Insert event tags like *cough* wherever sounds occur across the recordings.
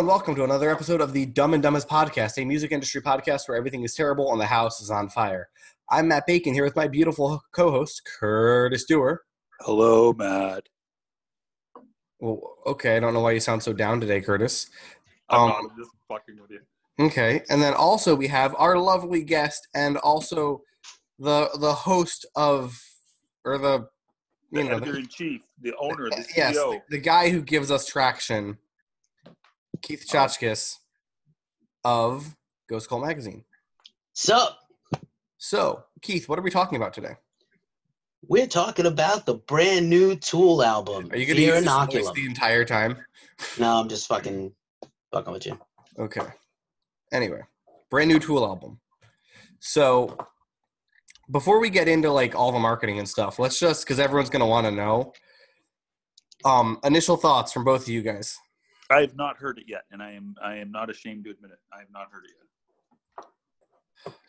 And welcome to another episode of the Dumb and Dumbest Podcast, a music industry podcast where everything is terrible and the house is on fire. I'm Matt Bacon here with my beautiful co-host Curtis Dewar. Hello, Matt. Well, okay, I don't know why you sound so down today, Curtis. I'm Um, not I'm just fucking with you. Okay, and then also we have our lovely guest and also the the host of or the The you know editor the, in chief, the owner, the CEO. yes the, the guy who gives us traction, Keith Chachkes of Ghost Cult Magazine. So So, Keith, what are we talking about today? we're talking about the brand new Tool album. Are you going to Fear use this the entire time? No, I'm just fucking fucking with you. Okay. Anyway, brand new Tool album. So, before we get into like all the marketing and stuff, let's just because everyone's going to want to know. Um, initial thoughts from both of you guys. I have not heard it yet, and I am I am not ashamed to admit it. I have not heard it yet.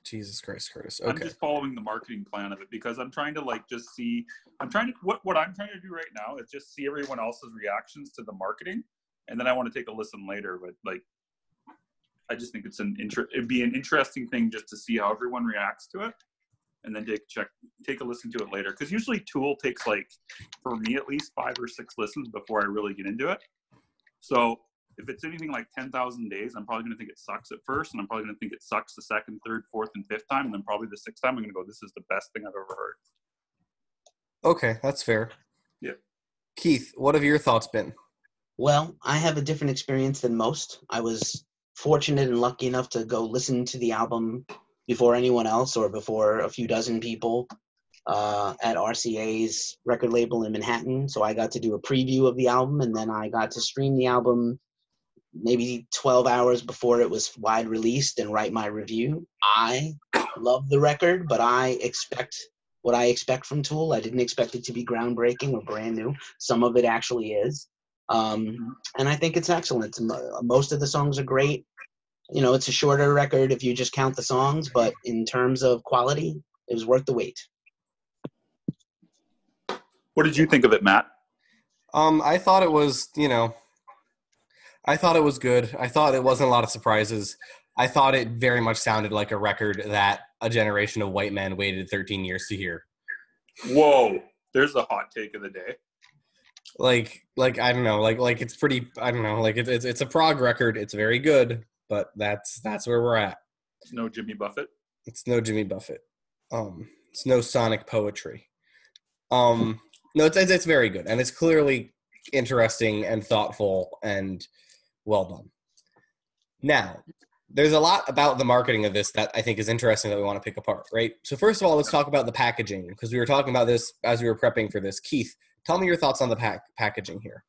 Jesus Christ, Curtis. I'm just following the marketing plan of it because I'm trying to like just see. I'm trying to what what I'm trying to do right now is just see everyone else's reactions to the marketing, and then I want to take a listen later. But like, I just think it's an inter- it'd be an interesting thing just to see how everyone reacts to it, and then take check take a listen to it later. Because usually Tool takes like for me at least five or six listens before I really get into it. So if it's anything like 10,000 days, I'm probably going to think it sucks at first, and I'm probably going to think it sucks the second, third, fourth, and fifth time, and then probably the sixth time I'm going to go, this is the best thing I've ever heard. Okay, that's fair. Yeah. Keith, what have your thoughts been? Well, I have a different experience than most. I was fortunate and lucky enough to go listen to the album before anyone else or before a few dozen people uh, at RCA's record label in Manhattan. So I got to do a preview of the album and then I got to stream the album maybe 12 hours before it was wide released and write my review. I love the record, but I expect what I expect from Tool. I didn't expect it to be groundbreaking or brand new. Some of it actually is. Um, and I think it's excellent. Most of the songs are great. You know, it's a shorter record if you just count the songs, but in terms of quality, it was worth the wait. What did you think of it, Matt? Um, I thought it was, you know, I thought it was good. I thought it wasn't a lot of surprises. I thought it very much sounded like a record that a generation of white men waited 13 years to hear. Whoa, there's the hot take of the day. Like, like I don't know, like, like it's pretty. I don't know, like it's it's, it's a prog record. It's very good, but that's that's where we're at. It's no Jimmy Buffett. It's no Jimmy Buffett. Um, it's no sonic poetry. Um, no, it's it's, very good, and it's clearly interesting and thoughtful and well done. Now, there's a lot about the marketing of this that I think is interesting that we want to pick apart, right? So first of all, let's talk about the packaging because we were talking about this as we were prepping for this. Keith, tell me your thoughts on the pack packaging here.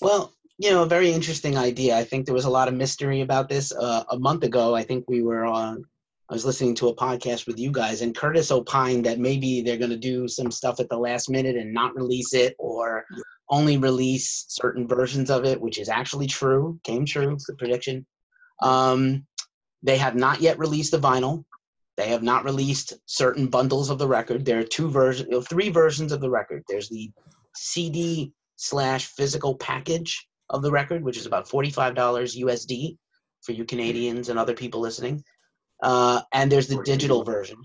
Well, you know, a very interesting idea. I think there was a lot of mystery about this. Uh, a month ago, I think we were on, I was listening to a podcast with you guys, and Curtis opined that maybe they're going to do some stuff at the last minute and not release it or only release certain versions of it, which is actually true. Came true, it's the prediction. Um, they have not yet released the vinyl. They have not released certain bundles of the record. There are two versions, three versions of the record. There's the CD slash physical package of the record, which is about $45 USD for you Canadians and other people listening. Uh, and there's the digital version.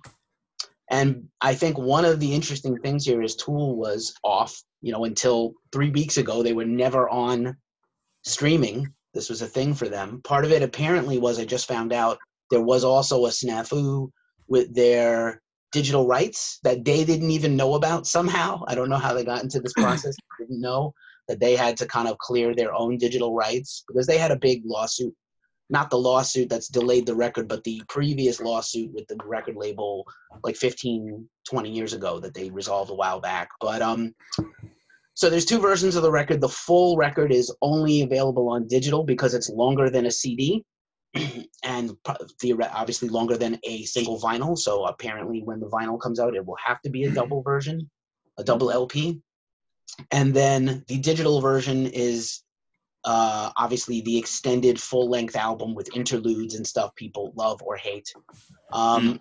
And I think one of the interesting things here is Tool was off, you know, until three weeks ago. They were never on streaming. This was a thing for them. Part of it apparently was I just found out there was also a snafu with their digital rights that they didn't even know about somehow. I don't know how they got into this *clears throat* process. didn't know that they had to kind of clear their own digital rights because they had a big lawsuit. Not the lawsuit that's delayed the record, but the previous lawsuit with the record label like 15, 20 years ago that they resolved a while back. But um so there's two versions of the record. The full record is only available on digital because it's longer than a CD *clears throat* and obviously longer than a single vinyl. So apparently, when the vinyl comes out, it will have to be a double version, a double LP. And then the digital version is uh, obviously the extended full length album with interludes and stuff people love or hate. Um,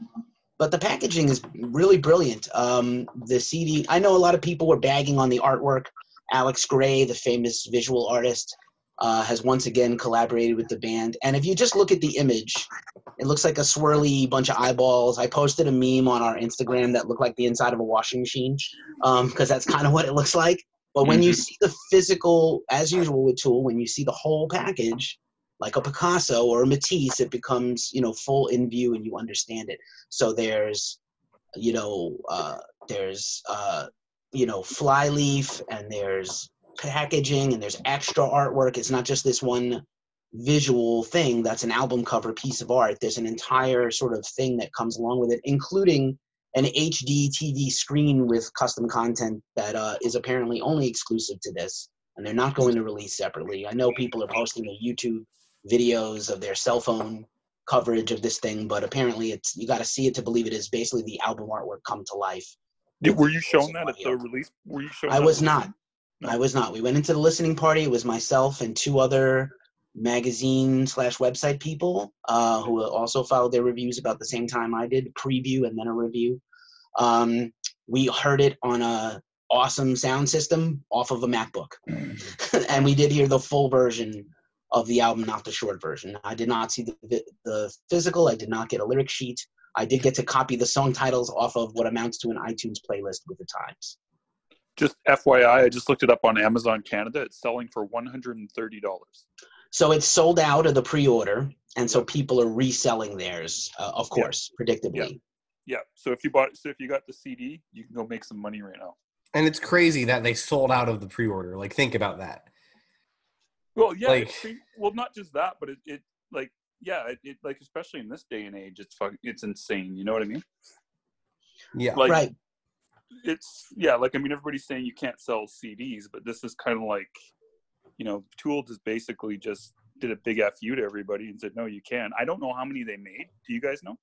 but the packaging is really brilliant. Um, the CD, I know a lot of people were bagging on the artwork. Alex Grey, the famous visual artist, uh, has once again collaborated with the band. And if you just look at the image, it looks like a swirly bunch of eyeballs. I posted a meme on our Instagram that looked like the inside of a washing machine because that's kind of what it looks like. But when you see the physical, as usual with Tool, when you see the whole package, like a Picasso or a Matisse, it becomes you know full in view and you understand it. So there's, you know, uh, there's uh, you know flyleaf and there's packaging and there's extra artwork. It's not just this one visual thing that's an album cover piece of art. There's an entire sort of thing that comes along with it, including an HD TV screen with custom content that uh, is apparently only exclusive to this, and they're not going to release separately. I know people are posting their YouTube videos of their cell phone coverage of this thing, but apparently it's you got to see it to believe it is basically the album artwork come to life. Did, were you shown that at the release? Were you shown? I was not. I was not. We went into the listening party. It was myself and two other magazine slash website people uh, who also followed their reviews about the same time I did, preview and then a review. Um, we heard it on a awesome sound system off of a MacBook, *laughs* and we did hear the full version of the album, not the short version. I did not see the the physical. I did not get a lyric sheet. I did get to copy the song titles off of what amounts to an iTunes playlist with the times. Just FYI, I just looked it up on Amazon Canada. It's selling for one hundred and thirty dollars. So it's sold out of the pre-order, and so people are reselling theirs, uh, of course, yeah. predictably. Yeah. yeah. So if you bought, so if you got the CD, you can go make some money right now. And it's crazy that they sold out of the pre-order. Like, think about that. Well, yeah. Like, well, not just that, but it, it like, yeah, it, it, like especially in this day and age, it's fucking, it's insane. You know what I mean? Yeah. Like, right. It's yeah, like I mean, everybody's saying you can't sell CDs, but this is kind of like you know, Tool just basically just did a big fu to everybody and said, "No, you can't." I don't know how many they made. Do you guys know?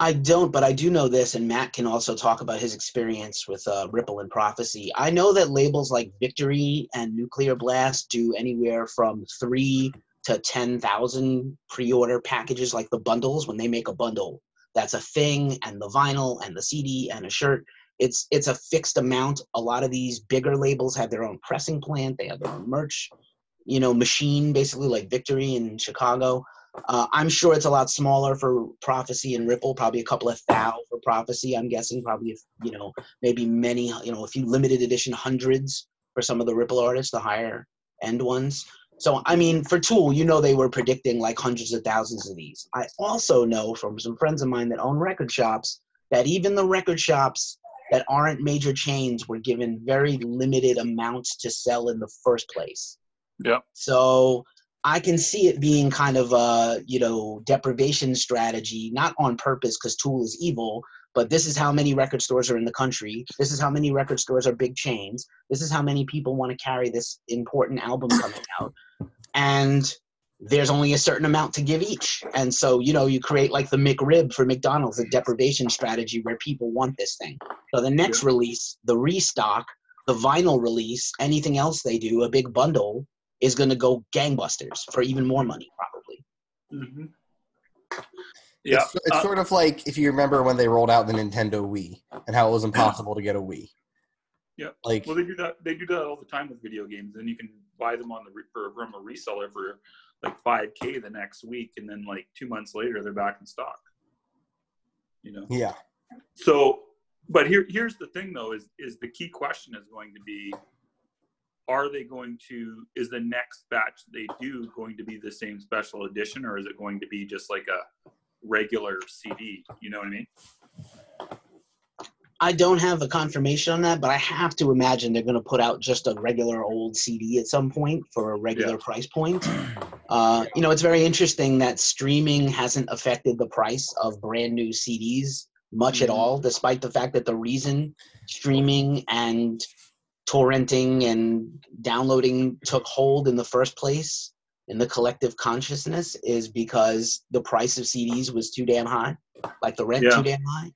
I don't, but I do know this, and Matt can also talk about his experience with uh, Ripple and Prophecy. I know that labels like Victory and Nuclear Blast do anywhere from three to ten thousand pre-order packages, like the bundles. When they make a bundle, that's a thing, and the vinyl and the CD and a shirt it's it's a fixed amount. A lot of these bigger labels have their own pressing plant. They have their own merch, you know, machine basically like Victory in Chicago. Uh, I'm sure it's a lot smaller for Prophecy and Ripple, probably a couple of thou for Prophecy. I'm guessing probably if you know maybe many you know a few limited edition hundreds for some of the Ripple artists, the higher end ones. So I mean, for Tool, you know they were predicting like hundreds of thousands of these. I also know from some friends of mine that own record shops that even the record shops that aren't major chains were given very limited amounts to sell in the first place. Yeah. So I can see it being kind of a you know deprivation strategy, not on purpose because Tool is evil, but this is how many record stores are in the country. This is how many record stores are big chains. This is how many people want to carry this important album coming out, and there's only a certain amount to give each. And so, you know, you create like the McRib for McDonald's, a deprivation strategy where people want this thing. So the next yeah. release, the restock, the vinyl release, anything else they do, a big bundle, is going to go gangbusters for even more money, probably. Mm-hmm. Yeah. It's, it's uh, sort of like if you remember when they rolled out the Nintendo Wii and how it was impossible to get a Wii. Yeah. Like, well, they do that. They do that all the time with video games, and you can buy them on the for, from a reseller for like 5k the next week and then like two months later they're back in stock. You know? Yeah. So but here here's the thing though is is the key question is going to be are they going to is the next batch they do going to be the same special edition or is it going to be just like a regular cd you know what i mean I don't have a confirmation on that, but I have to imagine they're going to put out just a regular old CD at some point for a regular yeah. price point. *clears throat* Uh, you know, it's very interesting that streaming hasn't affected the price of brand new CDs much mm-hmm. at all, despite the fact that the reason streaming and torrenting and downloading took hold in the first place in the collective consciousness is because the price of CDs was too damn high, like the rent yeah. too damn high.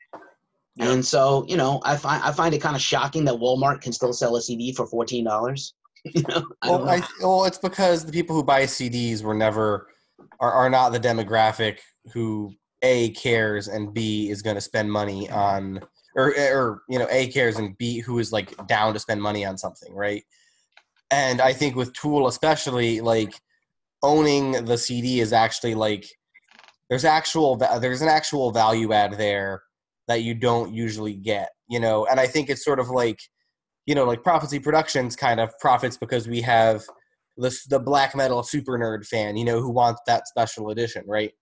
Yeah. And so, you know, I find I find it kind of shocking that Walmart can still sell a CD for fourteen dollars. *laughs* you know, I well, I, well, it's because the people who buy CDs were never are, are not the demographic who a cares and b is going to spend money on or or you know a cares and b who is like down to spend money on something, right? and I think with Tool especially, like owning the CD is actually like there's actual there's an actual value add there that you don't usually get, you know. And I think it's sort of like you know, like Prophecy Productions kind of profits because we have the the black metal super nerd fan, you know, who wants that special edition, right?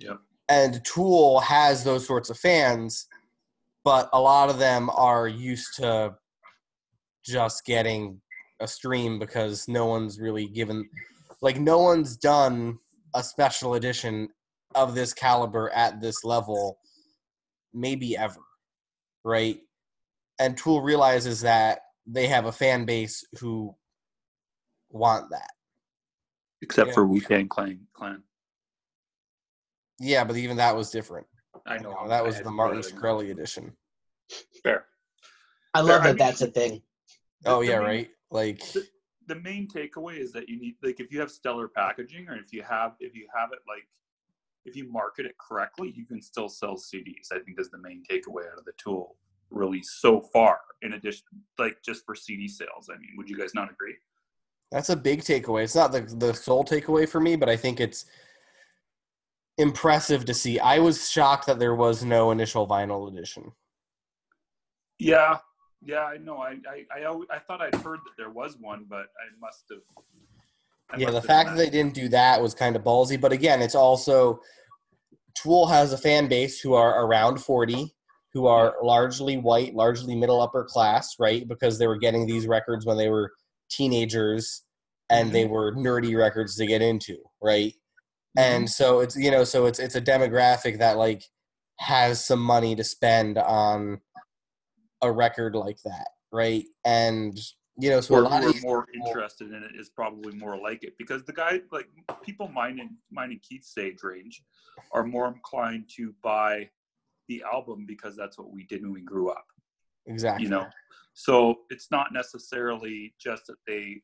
Yep. And Tool has those sorts of fans, but a lot of them are used to just getting a stream because no one's really given like no one's done a special edition of this caliber at this level maybe ever right and tool realizes that they have a fan base who want that Except Yeah. for Wu Tang Clan. Clan. yeah but even that was different I You know know, that was the martin throw shkreli edition Fair. I love I that mean- that's a thing. oh The- the yeah main- right like the main takeaway is that you need like if you have stellar packaging or if you have if you have it like if you market it correctly you can still sell cds i think is the main takeaway out of the tool really so far in addition like just for cd sales i mean would you guys not agree That's a big takeaway. It's not the the sole takeaway for me, but I think it's impressive to see. I was shocked that there was no initial vinyl edition. yeah yeah i know i i i, always, I thought i'd heard that there was one but i must have I yeah, the fact that they didn't do that was kind of ballsy. But again, it's also Tool has a fan base who are around forty, who are largely white, largely middle upper class, right? Because they were getting these records when they were teenagers, and they mm-hmm. were nerdy records to get into, right? Mm-hmm. and so it's you know so it's it's a demographic that like has some money to spend on a record like that right and you know so a or lot who of more people- interested in it is probably more like it because the guy like people mine in mine in Keith's stage range are more inclined to buy the album because that's what we did when we grew up exactly. you know? So it's not necessarily just that they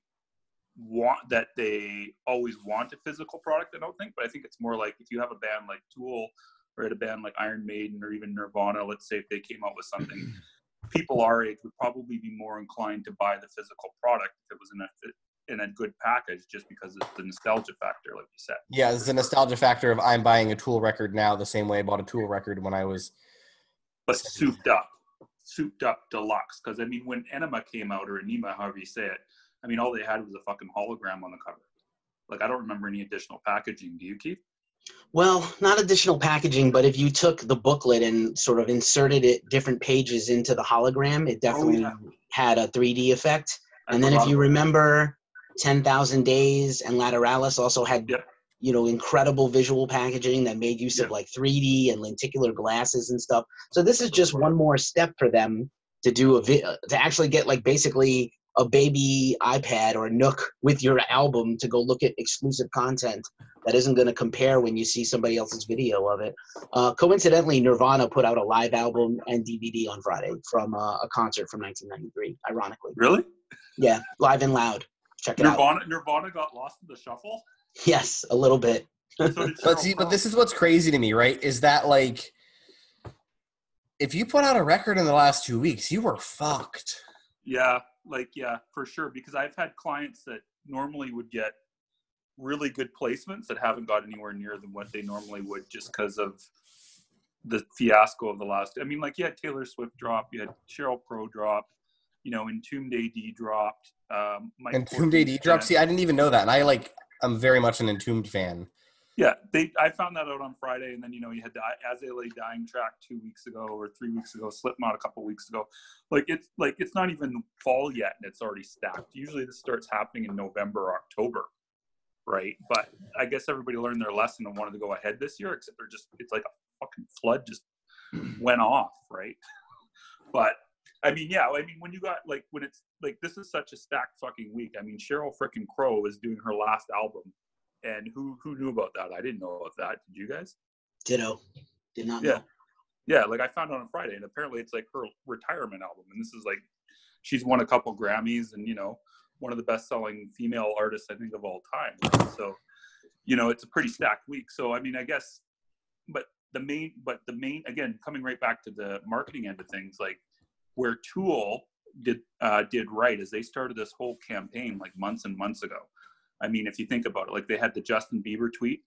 want that they always want a physical product i don't think but i think it's more like if you have a band like tool or at a band like iron maiden or even nirvana let's say if they came out with something *clears throat* people our age would probably be more inclined to buy the physical product if it was in a in a good package just because it's the nostalgia factor like you said yeah it's the nostalgia factor of i'm buying a tool record now the same way i bought a tool record when i was but souped up, souped up deluxe. Because I mean, when Enema came out or Enema, however you say it, I mean, all they had was a fucking hologram on the cover. Like I don't remember any additional packaging. Do you, Keith? Well, not additional packaging, but if you took the booklet and sort of inserted it different pages into the hologram, it definitely yeah. had a 3D effect. I And then if you remember, 10,000 Days and Lateralus also had, Yep. you know, incredible visual packaging that made use of like 3D and lenticular glasses and stuff. So this is just one more step for them to do a vi- uh, to actually get like basically a baby iPad or a Nook with your album to go look at exclusive content that isn't going to compare when you see somebody else's video of it. Uh, coincidentally, Nirvana put out a live album and DVD on Friday from uh, a concert from 1993. Ironically, really yeah, live and loud. Check it out. Nirvana. Nirvana got lost in the shuffle. Yes, a little bit. So *laughs* but see but this is what's crazy to me right is that like if you put out a record in the last two weeks you were fucked Yeah, like yeah, for sure. Because I've had clients that normally would get really good placements that haven't got anywhere near than what they normally would just because of the fiasco of the last. I mean, like you had Taylor Swift drop, you had Sheryl Crow drop, you know, Entombed AD dropped. Um, Mike entombed Portnoy ad drop sent- see i didn't even know that and i like i'm very much an entombed fan Yeah, they. I found that out on Friday, and then you know you had the As They Lay Dying track two weeks ago or three weeks ago, Slipknot a couple weeks ago. Like it's like it's not even fall yet, and it's already stacked. Usually this starts happening in November or October, right? But I guess everybody learned their lesson and wanted to go ahead this year. Except they're just it's like a fucking flood just went off, right? *laughs* But I mean, yeah, I mean when you got like when it's like this is such a stacked fucking week. I mean Sheryl frickin' Crow is doing her last album and who who knew about that? I didn't know about that. Did you guys? Ditto. Did not Yeah. know. Yeah, like I found out on Friday, and apparently it's like her retirement album, and this is like she's won a couple Grammys, and you know one of the best-selling female artists I think of all time. right? So, you know, it's a pretty stacked week. So I mean, I guess, but the main, but the main again, coming right back to the marketing end of things, like where Tool did uh, did right is they started this whole campaign like months and months ago. I mean, if you think about it, like they had the Justin Bieber tweet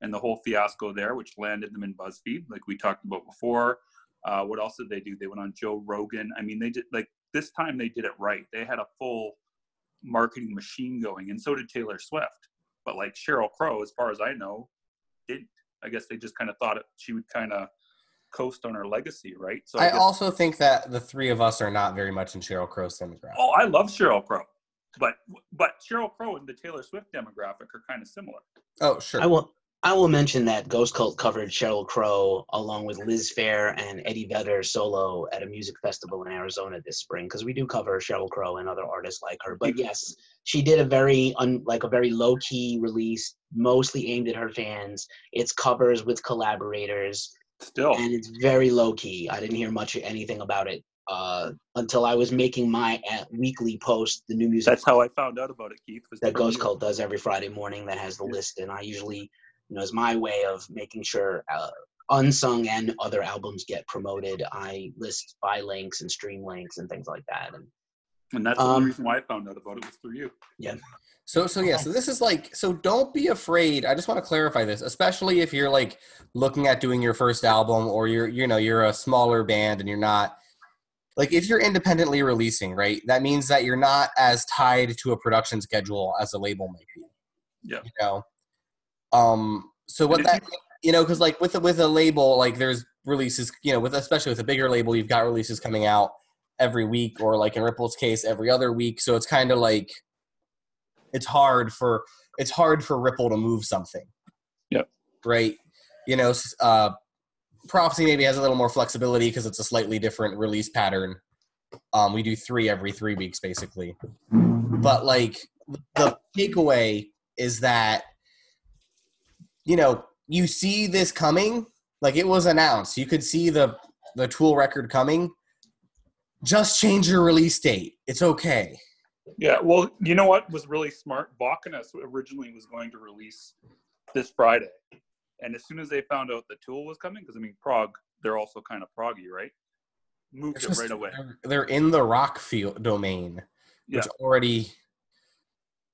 and the whole fiasco there, which landed them in BuzzFeed, like we talked about before. Uh, what else did they do? They went on Joe Rogan. I mean, they did like this time they did it right. They had a full marketing machine going, and so did Taylor Swift. But like Sheryl Crow, as far as I know, didn't. I guess they just kind of thought it, she would kind of coast on her legacy, right? So I, I guess, also think that the three of us are not very much in Sheryl Crow's demographic. Oh, I love Sheryl Crow, but but Sheryl Crow and the Taylor Swift demographic are kind of similar. Oh, sure. I will. I will mention that Ghost Cult covered Sheryl Crow along with Liz Phair and Eddie Vedder solo at a music festival in Arizona this spring because we do cover Sheryl Crow and other artists like her. But yes, she did a very un, like a very low key release, mostly aimed at her fans. It's covers with collaborators. Still, and it's very low key. I didn't hear much anything about it uh, until I was making my uh, weekly post, the new music. That's how I found out about it, Keith. Was that Ghost Cult does every Friday morning that has the yeah. list, and I usually you know, as my way of making sure uh, unsung and other albums get promoted. I list buy links and stream links and things like that. And and that's um, the reason why I found out about it was through you. Yeah. So so yeah, so this is like so don't be afraid. I just want to clarify this, especially if you're like looking at doing your first album or you're you know, you're a smaller band and you're not like if you're independently releasing, right? That means that you're not as tied to a production schedule as a label might be. Yeah. You know. Um, so what that you know, because like with a, with a label, like there's releases, you know, with especially with a bigger label, you've got releases coming out every week, or like in Ripple's case, every other week. So it's kind of like it's hard for it's hard for Ripple to move something. Yep. Right. You know, uh, Prophecy maybe has a little more flexibility because it's a slightly different release pattern. Um, we do three every three weeks, basically. But like the takeaway is that you know, you see this coming, like it was announced. You could see the the Tool record coming. Just change your release date. It's okay. Yeah, well, you know what was really smart? Balkanus originally was going to release this Friday, and as soon as they found out the Tool was coming, because I mean, Prog, they're also kind of proggy, right? Moved it right away. They're in the rock field domain, which yeah. already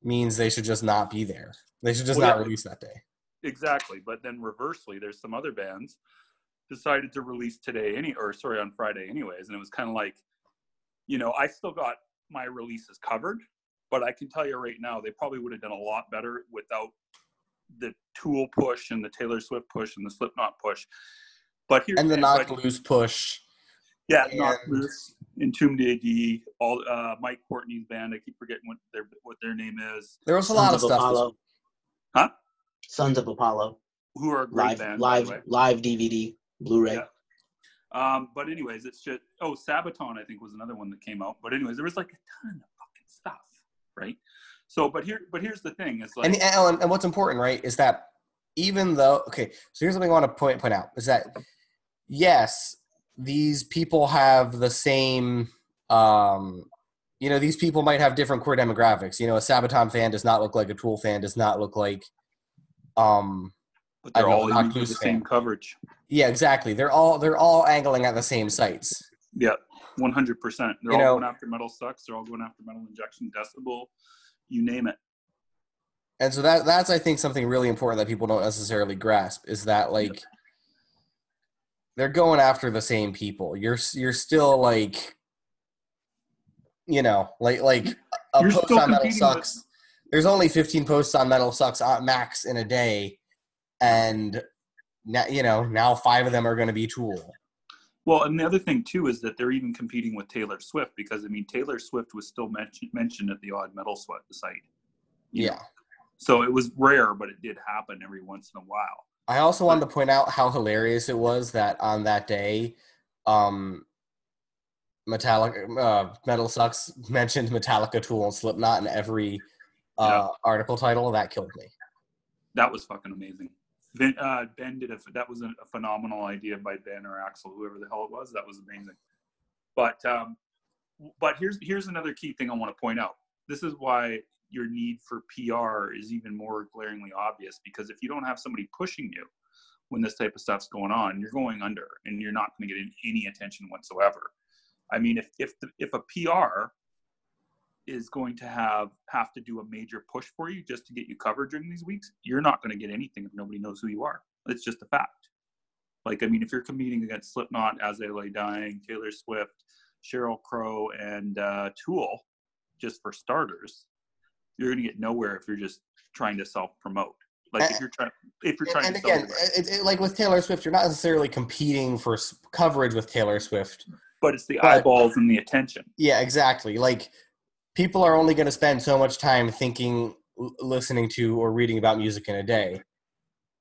means they should just not be there. They should just well, not yeah. release that day. Exactly. But then reversely, there's some other bands decided to release today any or sorry on Friday anyways. And it was kind of like, you know, I still got my releases covered, but I can tell you right now, they probably would have done a lot better without the Tool push and the Taylor Swift push and the Slipknot push. But here and the Knocked Loose push. Yeah, and... Knocked Loose, Entombed AD, all uh, Mike Portnoy's band. I keep forgetting what their what their name is. There was a lot of stuff. Apollo. Huh? Sons of Apollo. Who are a great live, band, live, live DVD, Blu-ray. Yeah. Um, but anyways, it's just oh, Sabaton I think was another one that came out. But anyways, there was like a ton of fucking stuff, right? So, but here, but here's the thing: is like, and, and, and what's important, right, is that even though okay, so here's something I want to point point out is that yes, these people have the same um, you know, these people might have different core demographics. You know, a Sabaton fan does not look like a Tool fan, does not look like um but they're all know, the same coverage. Yeah, exactly. They're all they're all angling at the same sites. Yeah, one hundred percent. They're you all know, going after metal sucks. They're all going after metal injection, decibel, you name it. And so that that's I think something really important that people don't necessarily grasp is that like yeah. they're going after the same people. You're you're still like you know like like a you're post on metal sucks. With- there's only 15 posts on Metal Sucks uh, max in a day, and now, you know now five of them are going to be Tool. Well, and the other thing too is that they're even competing with Taylor Swift because I mean Taylor Swift was still mention, mentioned at the Odd Metal Sweat site. Yeah. Know? So it was rare, but it did happen every once in a while. I also wanted to point out how hilarious it was that on that day, um, Metallica, uh, Metal Sucks mentioned Metallica, Tool, and Slipknot in every uh, article title. That killed me. That was fucking amazing. Ben, uh, ben did a that was a, a, phenomenal idea by Ben or Axel, whoever the hell it was. That was amazing. But um, but here's here's another key thing I want to point out. This is why your need for PR is even more glaringly obvious because if you don't have somebody pushing you when this type of stuff's going on, you're going under and you're not going to get any attention whatsoever. I mean, if if the, if a PR is going to have have to do a major push for you just to get you covered during these weeks, you're not going to get anything if nobody knows who you are. It's just a fact. Like, I mean, if you're competing against Slipknot, As They Lay Dying, Taylor Swift, Sheryl Crow, and uh, Tool, just for starters, you're going to get nowhere if you're just trying to self promote. Like, if you're trying, if you're trying and to again, it, it, like with Taylor Swift, you're not necessarily competing for s- coverage with Taylor Swift. but it's the but- eyeballs and the attention. Yeah, exactly. Like people are only going to spend so much time thinking, l- listening to, or reading about music in a day.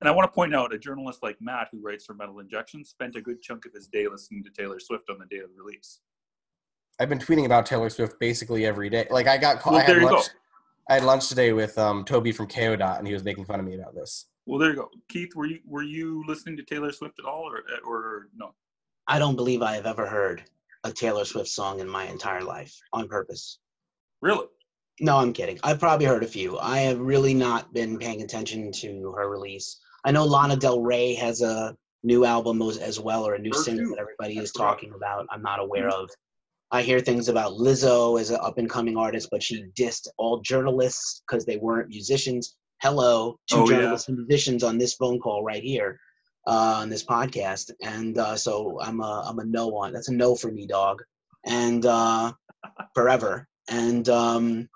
And I want to point out a journalist like Matt, who writes for Metal Injection, spent a good chunk of his day listening to Taylor Swift on the day of release. I've been tweeting about Taylor Swift basically every day. Like I got, ca- Well, I had there you lunch. go. I had lunch today with um, Toby from KO Dot, and he was making fun of me about this. Well, there you go. Keith, were you were you listening to Taylor Swift at all, or or no? I don't believe I have ever heard a Taylor Swift song in my entire life on purpose. Really? No, I'm kidding. I've probably heard a few. I have really not been paying attention to her release. I know Lana Del Rey has a new album as, well, or a new Her single too. that everybody I is talking about. I'm not aware of. I hear things about Lizzo as an up and coming artist, but she dissed all journalists because they weren't musicians. Hello, two Oh, yeah. journalists and musicians on this phone call right here uh, on this podcast, and uh, so I'm a I'm a no on. That's a no for me, dog, and uh, forever. And um,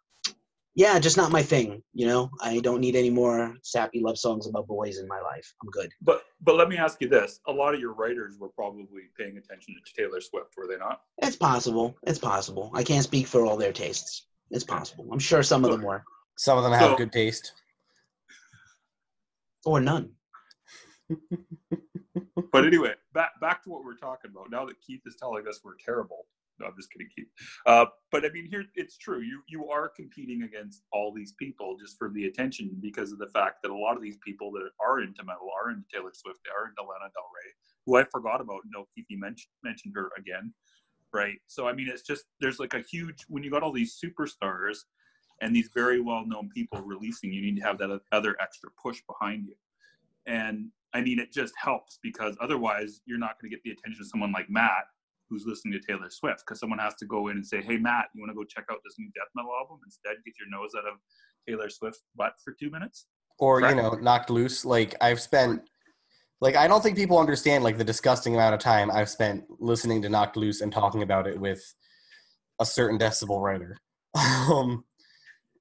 yeah, just not my thing. You know, I don't need any more sappy love songs about boys in my life. I'm good. But but let me ask you this: a lot of your writers were probably paying attention to Taylor Swift, were they not? It's possible. It's possible. I can't speak for all their tastes. It's possible. I'm sure some of them were, Some of them have So- good taste. or none. But anyway, back back to what we're talking about. Now that Keith is telling us we're terrible. No, I'm just kidding, Keith. Uh, but I mean, here it's true. You you are competing against all these people just for the attention because of the fact that a lot of these people that are into metal are into Taylor Swift, they are into Lana Del Rey, who I forgot about. No, Keith, mentioned mentioned her again, right? So I mean, it's just there's like a huge when you got all these superstars and these very well known people releasing, you need to have that other extra push behind you. And I mean, it just helps because otherwise you're not going to get the attention of someone like Matt who's listening to Taylor Swift because someone has to go in and say, "Hey, Matt, you want to go check out this new death metal album?" Instead, get your nose out of Taylor Swift's butt for two minutes. or Correct. you know knocked loose like i've spent like i don't think people understand like the disgusting amount of time i've spent listening to knocked loose and talking about it with a certain decibel writer *laughs* um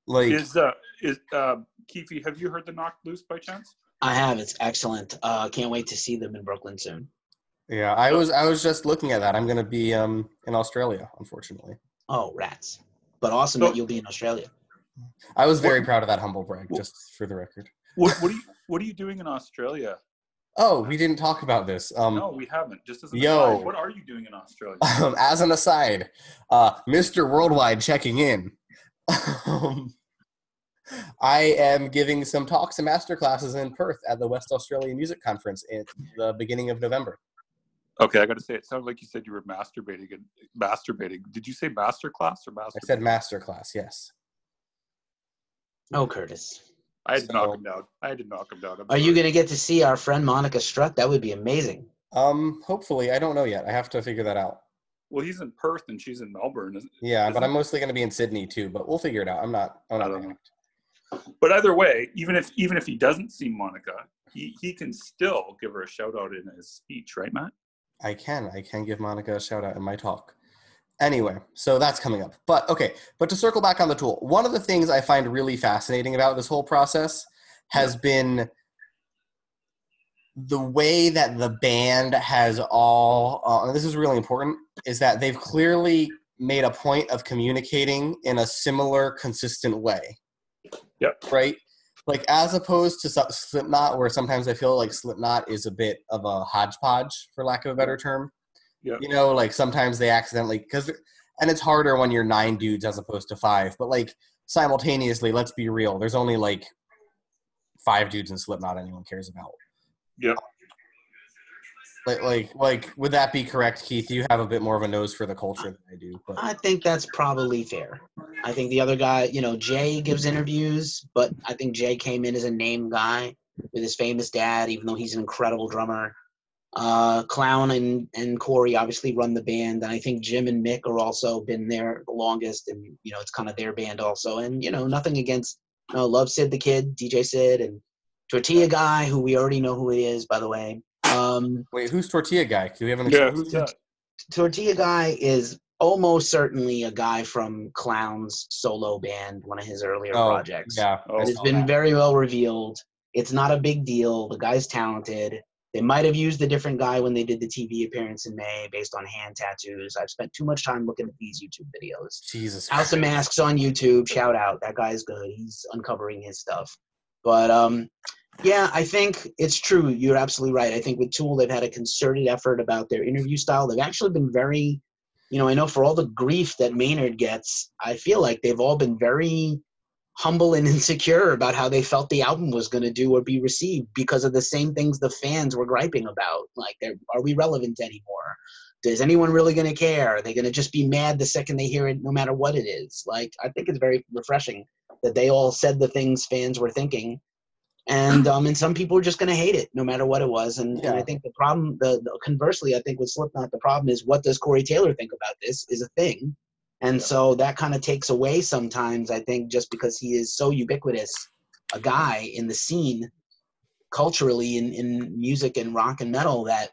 like Is uh is uh Keith, have you heard the Knocked Loose by chance? I have. It's excellent. Uh, can't wait to see them in Brooklyn soon. Yeah i was i was just looking at that i'm gonna be um in australia unfortunately Oh, rats! But awesome So- that you'll be in Australia. i was very What- proud of that humble brag What- just for the record What what are you what are you doing in Australia? oh we didn't talk about this um no, we haven't. Just as an yo. aside, what are you doing in Australia? *laughs* um, as an aside, uh, Mr. Worldwide checking in. Um, I am giving some talks and master classes in Perth at the West Australian Music Conference in the beginning of November. Okay, I got to say, it sounded like you said you were masturbating and masturbating. Did you say master class or master? I said master class, yes. Oh, Curtis, I had to knock him down. I had to knock him down. I'm are you gonna get to see our friend Monica Strutt? That would be amazing. Um, hopefully, I don't know yet. I have to figure that out. Well, he's in Perth and she's in Melbourne. isn't- Yeah, but Isn't- I'm mostly going to be in Sydney too. But we'll figure it out. I'm not. I'm I not. don't know. But either way, even if even if he doesn't see Monica, he he can still give her a shout out in his speech, right, Matt? I can. I can give Monica a shout out in my talk. Anyway, so that's coming up. But okay, but to circle back on the tool, one of the things I find really fascinating about this whole process has been the way that the band has all, uh, and this is really important, is that they've clearly made a point of communicating in a similar, consistent way. Yep. Right? Like, as opposed to Slipknot, where sometimes I feel like Slipknot is a bit of a hodgepodge, for lack of a better term. Yeah. You know, like sometimes they accidentally, because, and it's harder when you're nine dudes as opposed to five, but like simultaneously, let's be real, there's only like five dudes in Slipknot anyone cares about. Yep. Like, like, like, would that be correct, Keith? You have a bit more of a nose for the culture than I do, but I think that's probably fair. I think the other guy, you know, Jay gives interviews, but I think Jay came in as a name guy with his famous dad, even though he's an incredible drummer. Uh, Clown and and Corey obviously run the band, and I think Jim and Mick are also been there the longest, and you know it's kind of their band also. And you know nothing against you know, love Sid the Kid, DJ Sid, and Tortilla Guy, who we already know who he is, by the way. Um, Wait, who's Tortilla Guy? Do we have an Yeah, exclusive? who's that? Tortilla Guy is almost certainly a guy from Clown's solo band, one of his earlier Oh, projects. Yeah. Oh, I It's saw been that. very well revealed. It's not a big deal. The guy's talented. They might have used a different guy when they did the TV appearance in May based on hand tattoos. I've spent too much time looking at these YouTube videos. Jesus. House of Masks on YouTube. Shout out. That guy's good. He's uncovering his stuff. But um, yeah, I think it's true. You're absolutely right. I think with Tool, they've had a concerted effort about their interview style. They've actually been very, you know, I know for all the grief that Maynard gets, I feel like they've all been very humble and *laughs* insecure about how they felt the album was going to do or be received because of the same things the fans were griping about. Like, are we relevant anymore? Is anyone really going to care? Are they going to just be mad the second they hear it, no matter what it is? Like, I think it's very refreshing that they all said the things fans were thinking, and *laughs* um, and some people are just going to hate it, no matter what it was. And, and I think the problem, the, the conversely, I think with Slipknot, the problem is what does Corey Taylor think about this is a thing, and Yeah. so that kind of takes away sometimes. I think just because he is so ubiquitous, a guy in the scene, culturally in in music and rock and metal, that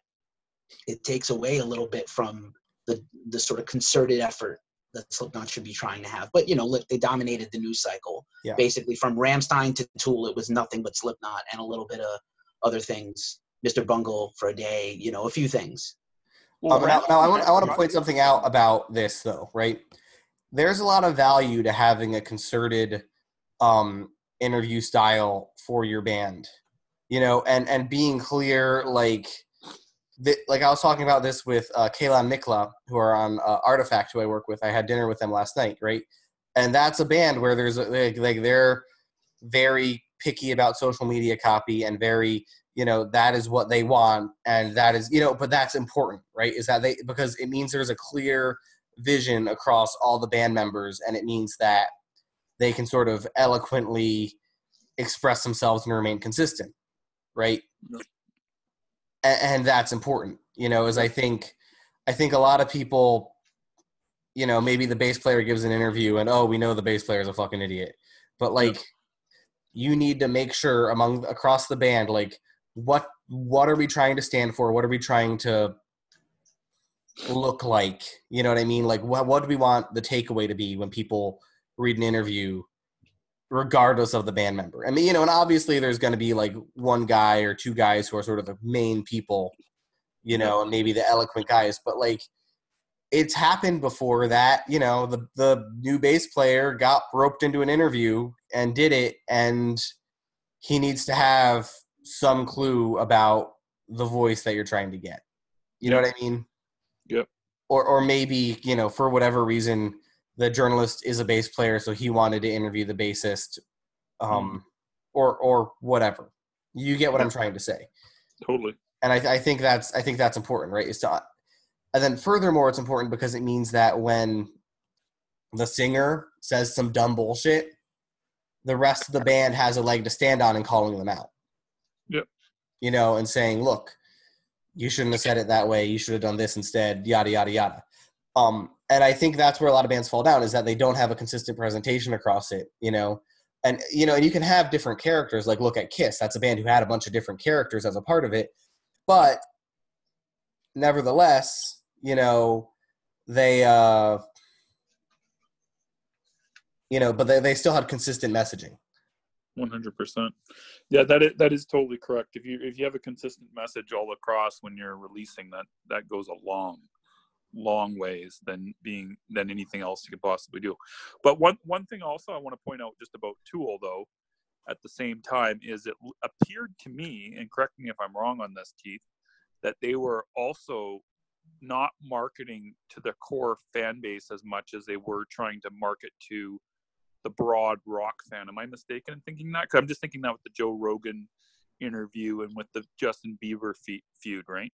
it takes away a little bit from the the sort of concerted effort that Slipknot should be trying to have. But you know, look, they dominated the news cycle. Yeah. Basically, from Rammstein to Tool, it was nothing but Slipknot and a little bit of other things. Mr. Bungle for a day, you know, a few things. Um, now, now I want I want to point something out about this though, right? There's a lot of value to having a concerted um, interview style for your band, you know, and and being clear, like, like I was talking about this with uh, Kayla and Mikla, who are on uh, Artifact, who I work with. I had dinner with them last night, right? And that's a band where there's a, like, like they're very picky about social media copy and very you know that is what they want and that is you know but that's important right is that they because it means there's a clear vision across all the band members and it means that they can sort of eloquently express themselves and remain consistent right. And, and that's important you know as i think i think a lot of people you know maybe the bass player gives an interview and oh we know the bass player is a fucking idiot. But like you need to make sure among across the band like what what are we trying to stand for? What are we trying to look like? You know what i mean? Like what, what do we want the takeaway to be when people read an interview regardless of the band member. I mean you know and obviously there's going to be like one guy or two guys who are sort of the main people you know and maybe the eloquent guys but like it's happened before that you know the the new bass player got roped into an interview and did it and he needs to have some clue about the voice that you're trying to get. You know what i mean? Yep. or or maybe you know for whatever reason the journalist is a bass player so he wanted to interview the bassist um or or whatever you get what i'm trying to say Totally. and I, I think that's I think that's important, right? Is to, and then furthermore, it's important because it means that when the singer says some dumb bullshit, the rest of the band has a leg to stand on in calling them out. Yep. You know, and saying, "Look, you shouldn't have said it that way. You should have done this instead." Yada yada yada. Um, and I think that's where a lot of bands fall down is that they don't have a consistent presentation across it. You know, and you know, and you can have different characters. Like look at Kiss. That's a band who had a bunch of different characters as a part of it, but nevertheless, you know, they uh you know, but they, they still had consistent messaging. One hundred percent. Yeah, that is, that is totally correct. If you if you have a consistent message all across when you're releasing that, that goes a long, long ways than being than anything else you could possibly do. But one one thing also I want to point out just about Tool though, at the same time, is it appeared to me, and correct me if I'm wrong on this, Keith, that they were also not marketing to their core fan base as much as they were trying to market to the broad rock fan. Am I mistaken in thinking that? Because I'm just thinking that with the Joe Rogan interview and with the Justin Bieber fe- feud, right?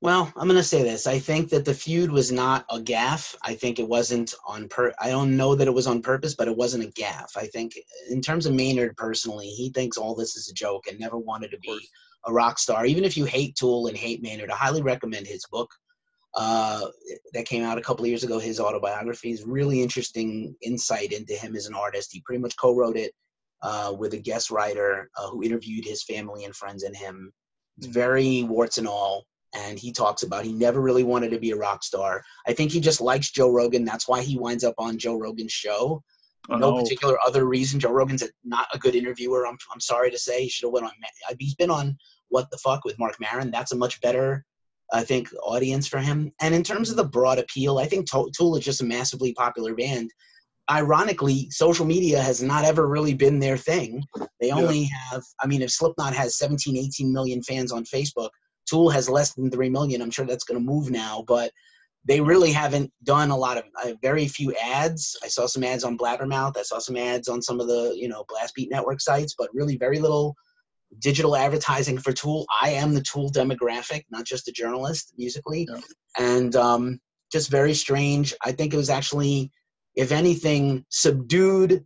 Well, I'm gonna say this. I think that the feud was not a gaff. I think it wasn't on per. I don't know that it was on purpose, but it wasn't a gaff. I think, in terms of Maynard personally, he thinks all this is a joke and never wanted to be a rock star. Even if you hate Tool and hate Maynard, I highly recommend his book. Uh, that came out a couple of years ago. His autobiography is really interesting insight into him as an artist. He pretty much co-wrote it uh, with a guest writer uh, who interviewed his family and friends and him. It's very warts and all and he talks about he never really wanted to be a rock star. I think he just likes Joe Rogan. That's why he winds up on Joe Rogan's show. Oh, no Oh, particular other reason. Joe Rogan's a, not a good interviewer. I'm, I'm sorry to say. He should have went on. Uh, he's been on What the Fuck with Marc Maron. That's a much better, I think, audience for him. And in terms of the broad appeal, I think Tool is just a massively popular band. Ironically, social media has not ever really been their thing. They Yeah. only have, I mean, if Slipknot has 17, 18 million fans on Facebook, Tool has less than 3 million. I'm sure that's going to move now, but they really haven't done a lot of uh, very few ads. I saw some ads on Blabbermouth. I saw some ads on some of the, you know, Blast Beat Network sites, but really very little digital advertising for Tool. I am the Tool demographic, not just a journalist musically. Yeah. And um, just very strange. I think it was actually, if anything, subdued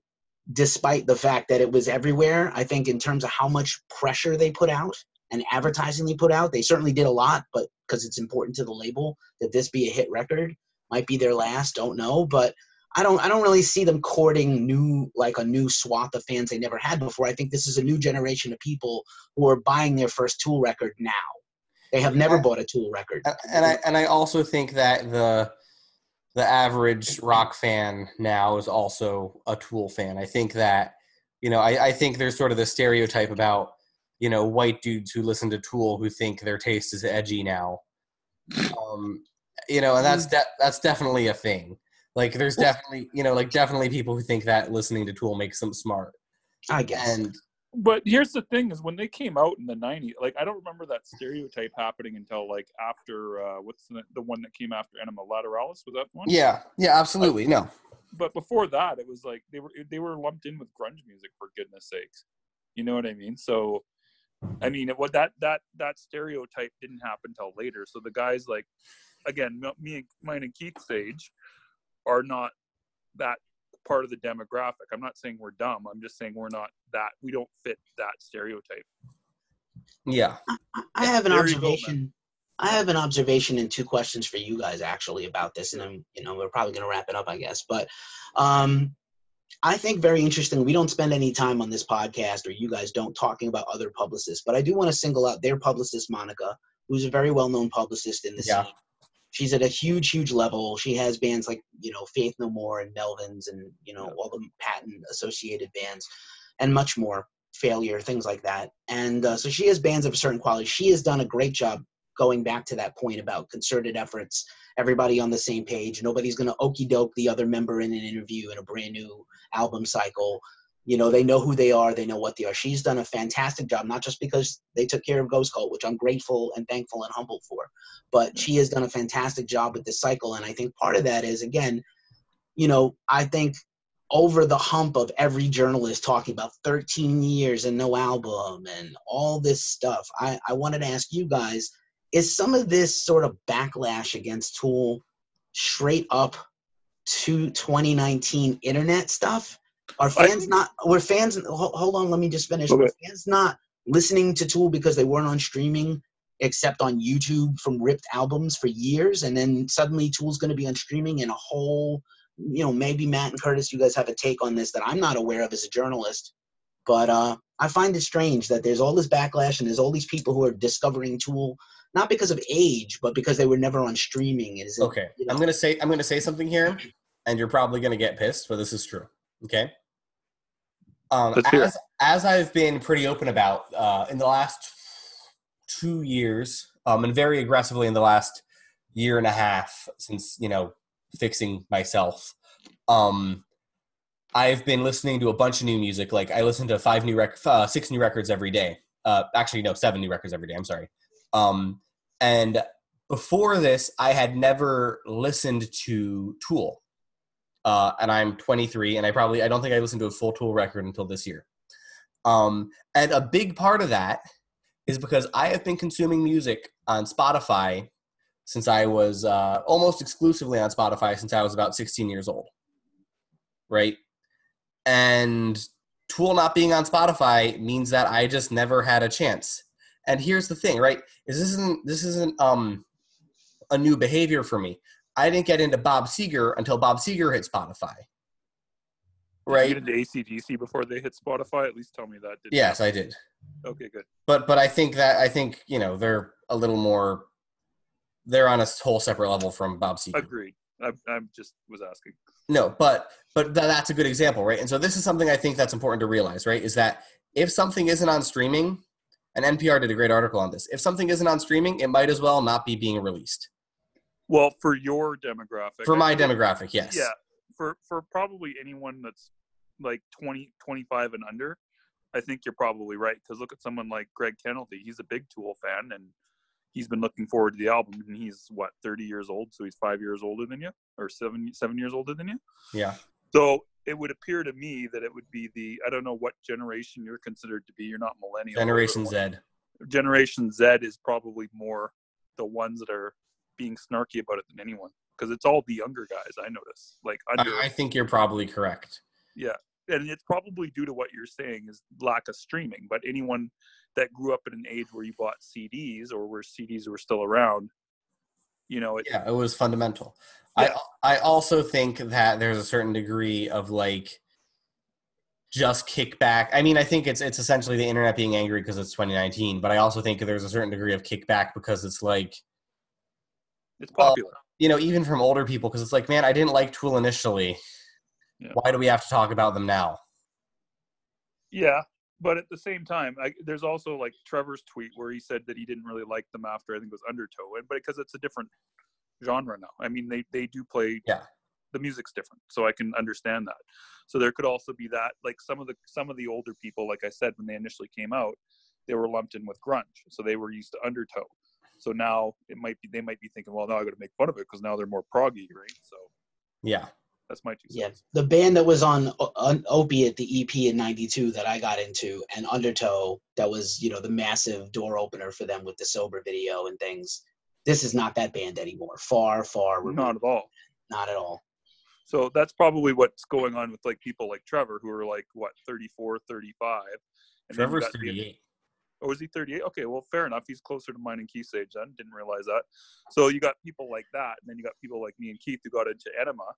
despite the fact that it was everywhere. I think in terms of how much pressure they put out and advertising they put out, they certainly did a lot, but because it's important to the label that this be a hit record, might be their last, don't know, but I don't I don't really see them courting new like a new swath of fans they never had before. I think this is a new generation of people who are buying their first Tool record now. They have never bought a Tool record. And- and I and I also think that the the average rock fan now is also a Tool fan. I think that you know I, I think there's sort of the stereotype about you know white dudes who listen to Tool who think their taste is edgy now. Um, you know, and that's de- that's definitely a thing. Like there's definitely you know like definitely people who think that listening to Tool makes them smart. I guess. And but here's the thing: is when they came out in the '90s, like I don't remember that stereotype happening until like after uh, what's the, the one that came after Ænima Lateralus? Was that one? yeah, yeah, absolutely. No, But before that, it was like they were they were lumped in with grunge music for goodness sakes. You know what I mean? So, I mean, it, what that that that stereotype didn't happen until later. So the guys like, again, me and mine and Keith's age are not that part of the demographic. I'm not saying we're dumb. I'm just saying we're not that. We don't fit that stereotype. yeah, I- I have an There you go, observation. I have an observation and two questions for you guys actually about this, and I'm you know we're probably going to wrap it up, I guess. But um, I think very interesting. We don't spend any time on this podcast, or you guys don't, talking about other publicists. But I do want to single out their publicist, Monica, who's a very well-known publicist in the Yeah. scene. She's at a huge, huge level. She has bands like you know Faith No More and Melvins, and you know all the Patton associated bands, and much more. Failure, things like that. And uh, so she has bands of a certain quality. She has done a great job going back to that point about concerted efforts, everybody on the same page. Nobody's going to okey doke the other member in an interview in a brand new album cycle. You know, they know who they are, they know what they are. She's done a fantastic job, not just because they took care of Ghost Cult, which I'm grateful and thankful and humbled for, but she has done a fantastic job with this cycle. And I think part of that is, again, you know, I think over the hump of every journalist talking about 13 years and no album and all this stuff, I, I wanted to ask you guys is some of this sort of backlash against Tool straight up to 2019 internet stuff? Are fans think- not, were fans, hold, hold on, let me just finish. Okay. Were fans not listening to Tool because they weren't on streaming except on YouTube from ripped albums for years? And then suddenly Tool's going to be on streaming in a whole you know, maybe Matt and Curtis, you guys have a take on this that I'm not aware of as a journalist. But uh, I find it strange that there's all this backlash and there's all these people who are discovering Tool not because of age, but because they were never on streaming. Is it, Okay, you know- I'm gonna say I'm gonna say something here, and you're probably gonna get pissed, but this is true. Okay. Um, Let's hear as as I've been pretty open about uh, in the last two years, um, and very aggressively in the last year and a half since you know fixing myself, um, I've been listening to a bunch of new music. Like I listen to five new rec- uh, six new records every day. Uh, actually, no, seven new records every day. I'm sorry. Um, and before this, I had never listened to Tool. Uh, and I'm 23, and I probably I don't think I listened to a full Tool record until this year. Um, and a big part of that is because I have been consuming music on Spotify since I was uh, almost exclusively on Spotify since I was about 16 years old. Right? And Tool not being on Spotify means that I just never had a chance. And here's the thing, right? Is this isn't this isn't um a new behavior for me. I didn't get into Bob Seger until Bob Seger hit Spotify. Did Right? you get into ACDC before they hit Spotify? At least tell me that. Did Yes, I did. Okay, good. But but I think that I think, you know, they're a little more they're on a whole separate level from Bob Seger. Agreed. I, I just was asking. No, but but th- that's a good example, right? And so this is something I think that's important to realize, right? Is that if something isn't on streaming, and NPR did a great article on this. If something isn't on streaming, it might as well not be being released. Well, for your demographic. For my demographic, yes. Yeah. For for probably anyone that's like 20, 25 and under, I think you're probably right. Because look at someone like Greg Kennedy. He's a big Tool fan, and he's been looking forward to the album. And he's what thirty years old, so he's five years older than you, or seven seven years older than you. Yeah. So it would appear to me that it would be the I don't know what generation you're considered to be. You're not millennial. Generation Z. Generation Z is probably more the ones that are being snarky about it than anyone because it's all the younger guys. I notice, like under, I, I think you're probably correct. And it's probably due to what you're saying is lack of streaming. But anyone that grew up in an age where you bought CDs or where CDs were still around, you know, it, Yeah, it was fundamental. Yeah. I I also think that there's a certain degree of like just kickback. I mean, I think it's it's essentially the internet being angry because it's 2019, but I also think there's a certain degree of kickback because it's like it's Well, popular. you know, even from older people, because it's like, man, I didn't like Tool initially. Yeah. Why do we have to talk about them now? Yeah, but at the same time, I, there's also like Trevor's tweet where he said that he didn't really like them after I think it was Undertow, and but because it's a different genre now. I mean, they they do play. Yeah. The music's different, so I can understand that. So there could also be that, like some of the some of the older people, like I said, when they initially came out, they were lumped in with grunge, so they were used to Undertow. So now it might be they might be thinking, well, now I got to make fun of it because now they're more proggy, right? So Yeah. That's my two Yeah, the band that was on, uh, on Opiate, the EP in '92 that I got into, and Undertow, that was you know the massive door opener for them with the sober video and things. This is not that band anymore. Far, far removed. Not at all. Not at all. So that's probably what's going on with like people like Trevor who are like what 34, 35. And then you the- 38. Oh, is he 38? Okay, well, fair enough. He's closer to mine and Keith's age then. Didn't realize that. So you got people like that, and then you got people like me and Keith who got into Ænima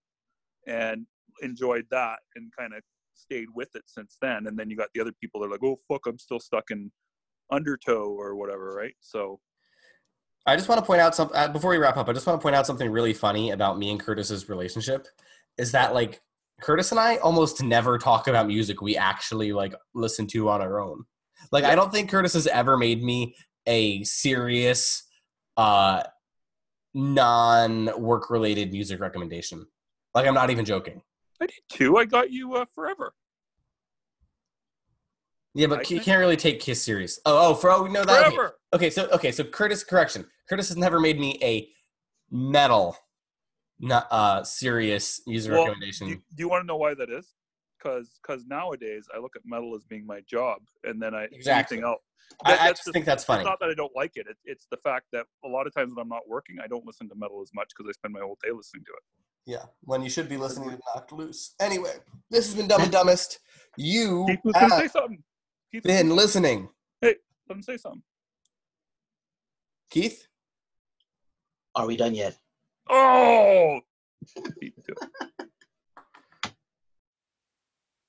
and enjoyed that and kind of stayed with it since then. And then you got the other people that are like, oh fuck, I'm still stuck in undertow or whatever, right? So I just want to point out something uh, before we wrap up. I just want to point out something really funny about me and Curtis's relationship is that like Curtis and I almost never talk about music we actually like listen to on our own. Like I don't think Curtis has ever made me a serious uh non work related music recommendation. Like I'm not even joking. I did too. I got you uh, forever. Yeah, but you can't really take Kiss serious. Oh, oh, for oh, no, that okay. Forever. Okay, so okay, so Curtis, correction. Curtis has never made me a metal, not uh, serious user Well, recommendation. Do you, do you want to know why that is? Because because nowadays I look at metal as being my job, and then I Exactly. anything else. I, I that's just think that's It's funny. not that I don't like it. it. It's the fact that a lot of times when I'm not working, I don't listen to metal as much because I spend my whole day listening to it. Yeah, when you should be listening to Knocked Loose. Anyway, this has been Dumb and Dumbest. You Keith was say have something. Keith, was- been listening. hey, let him say something. Keith? Are we done yet? Oh,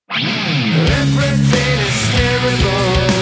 Everything is terrible.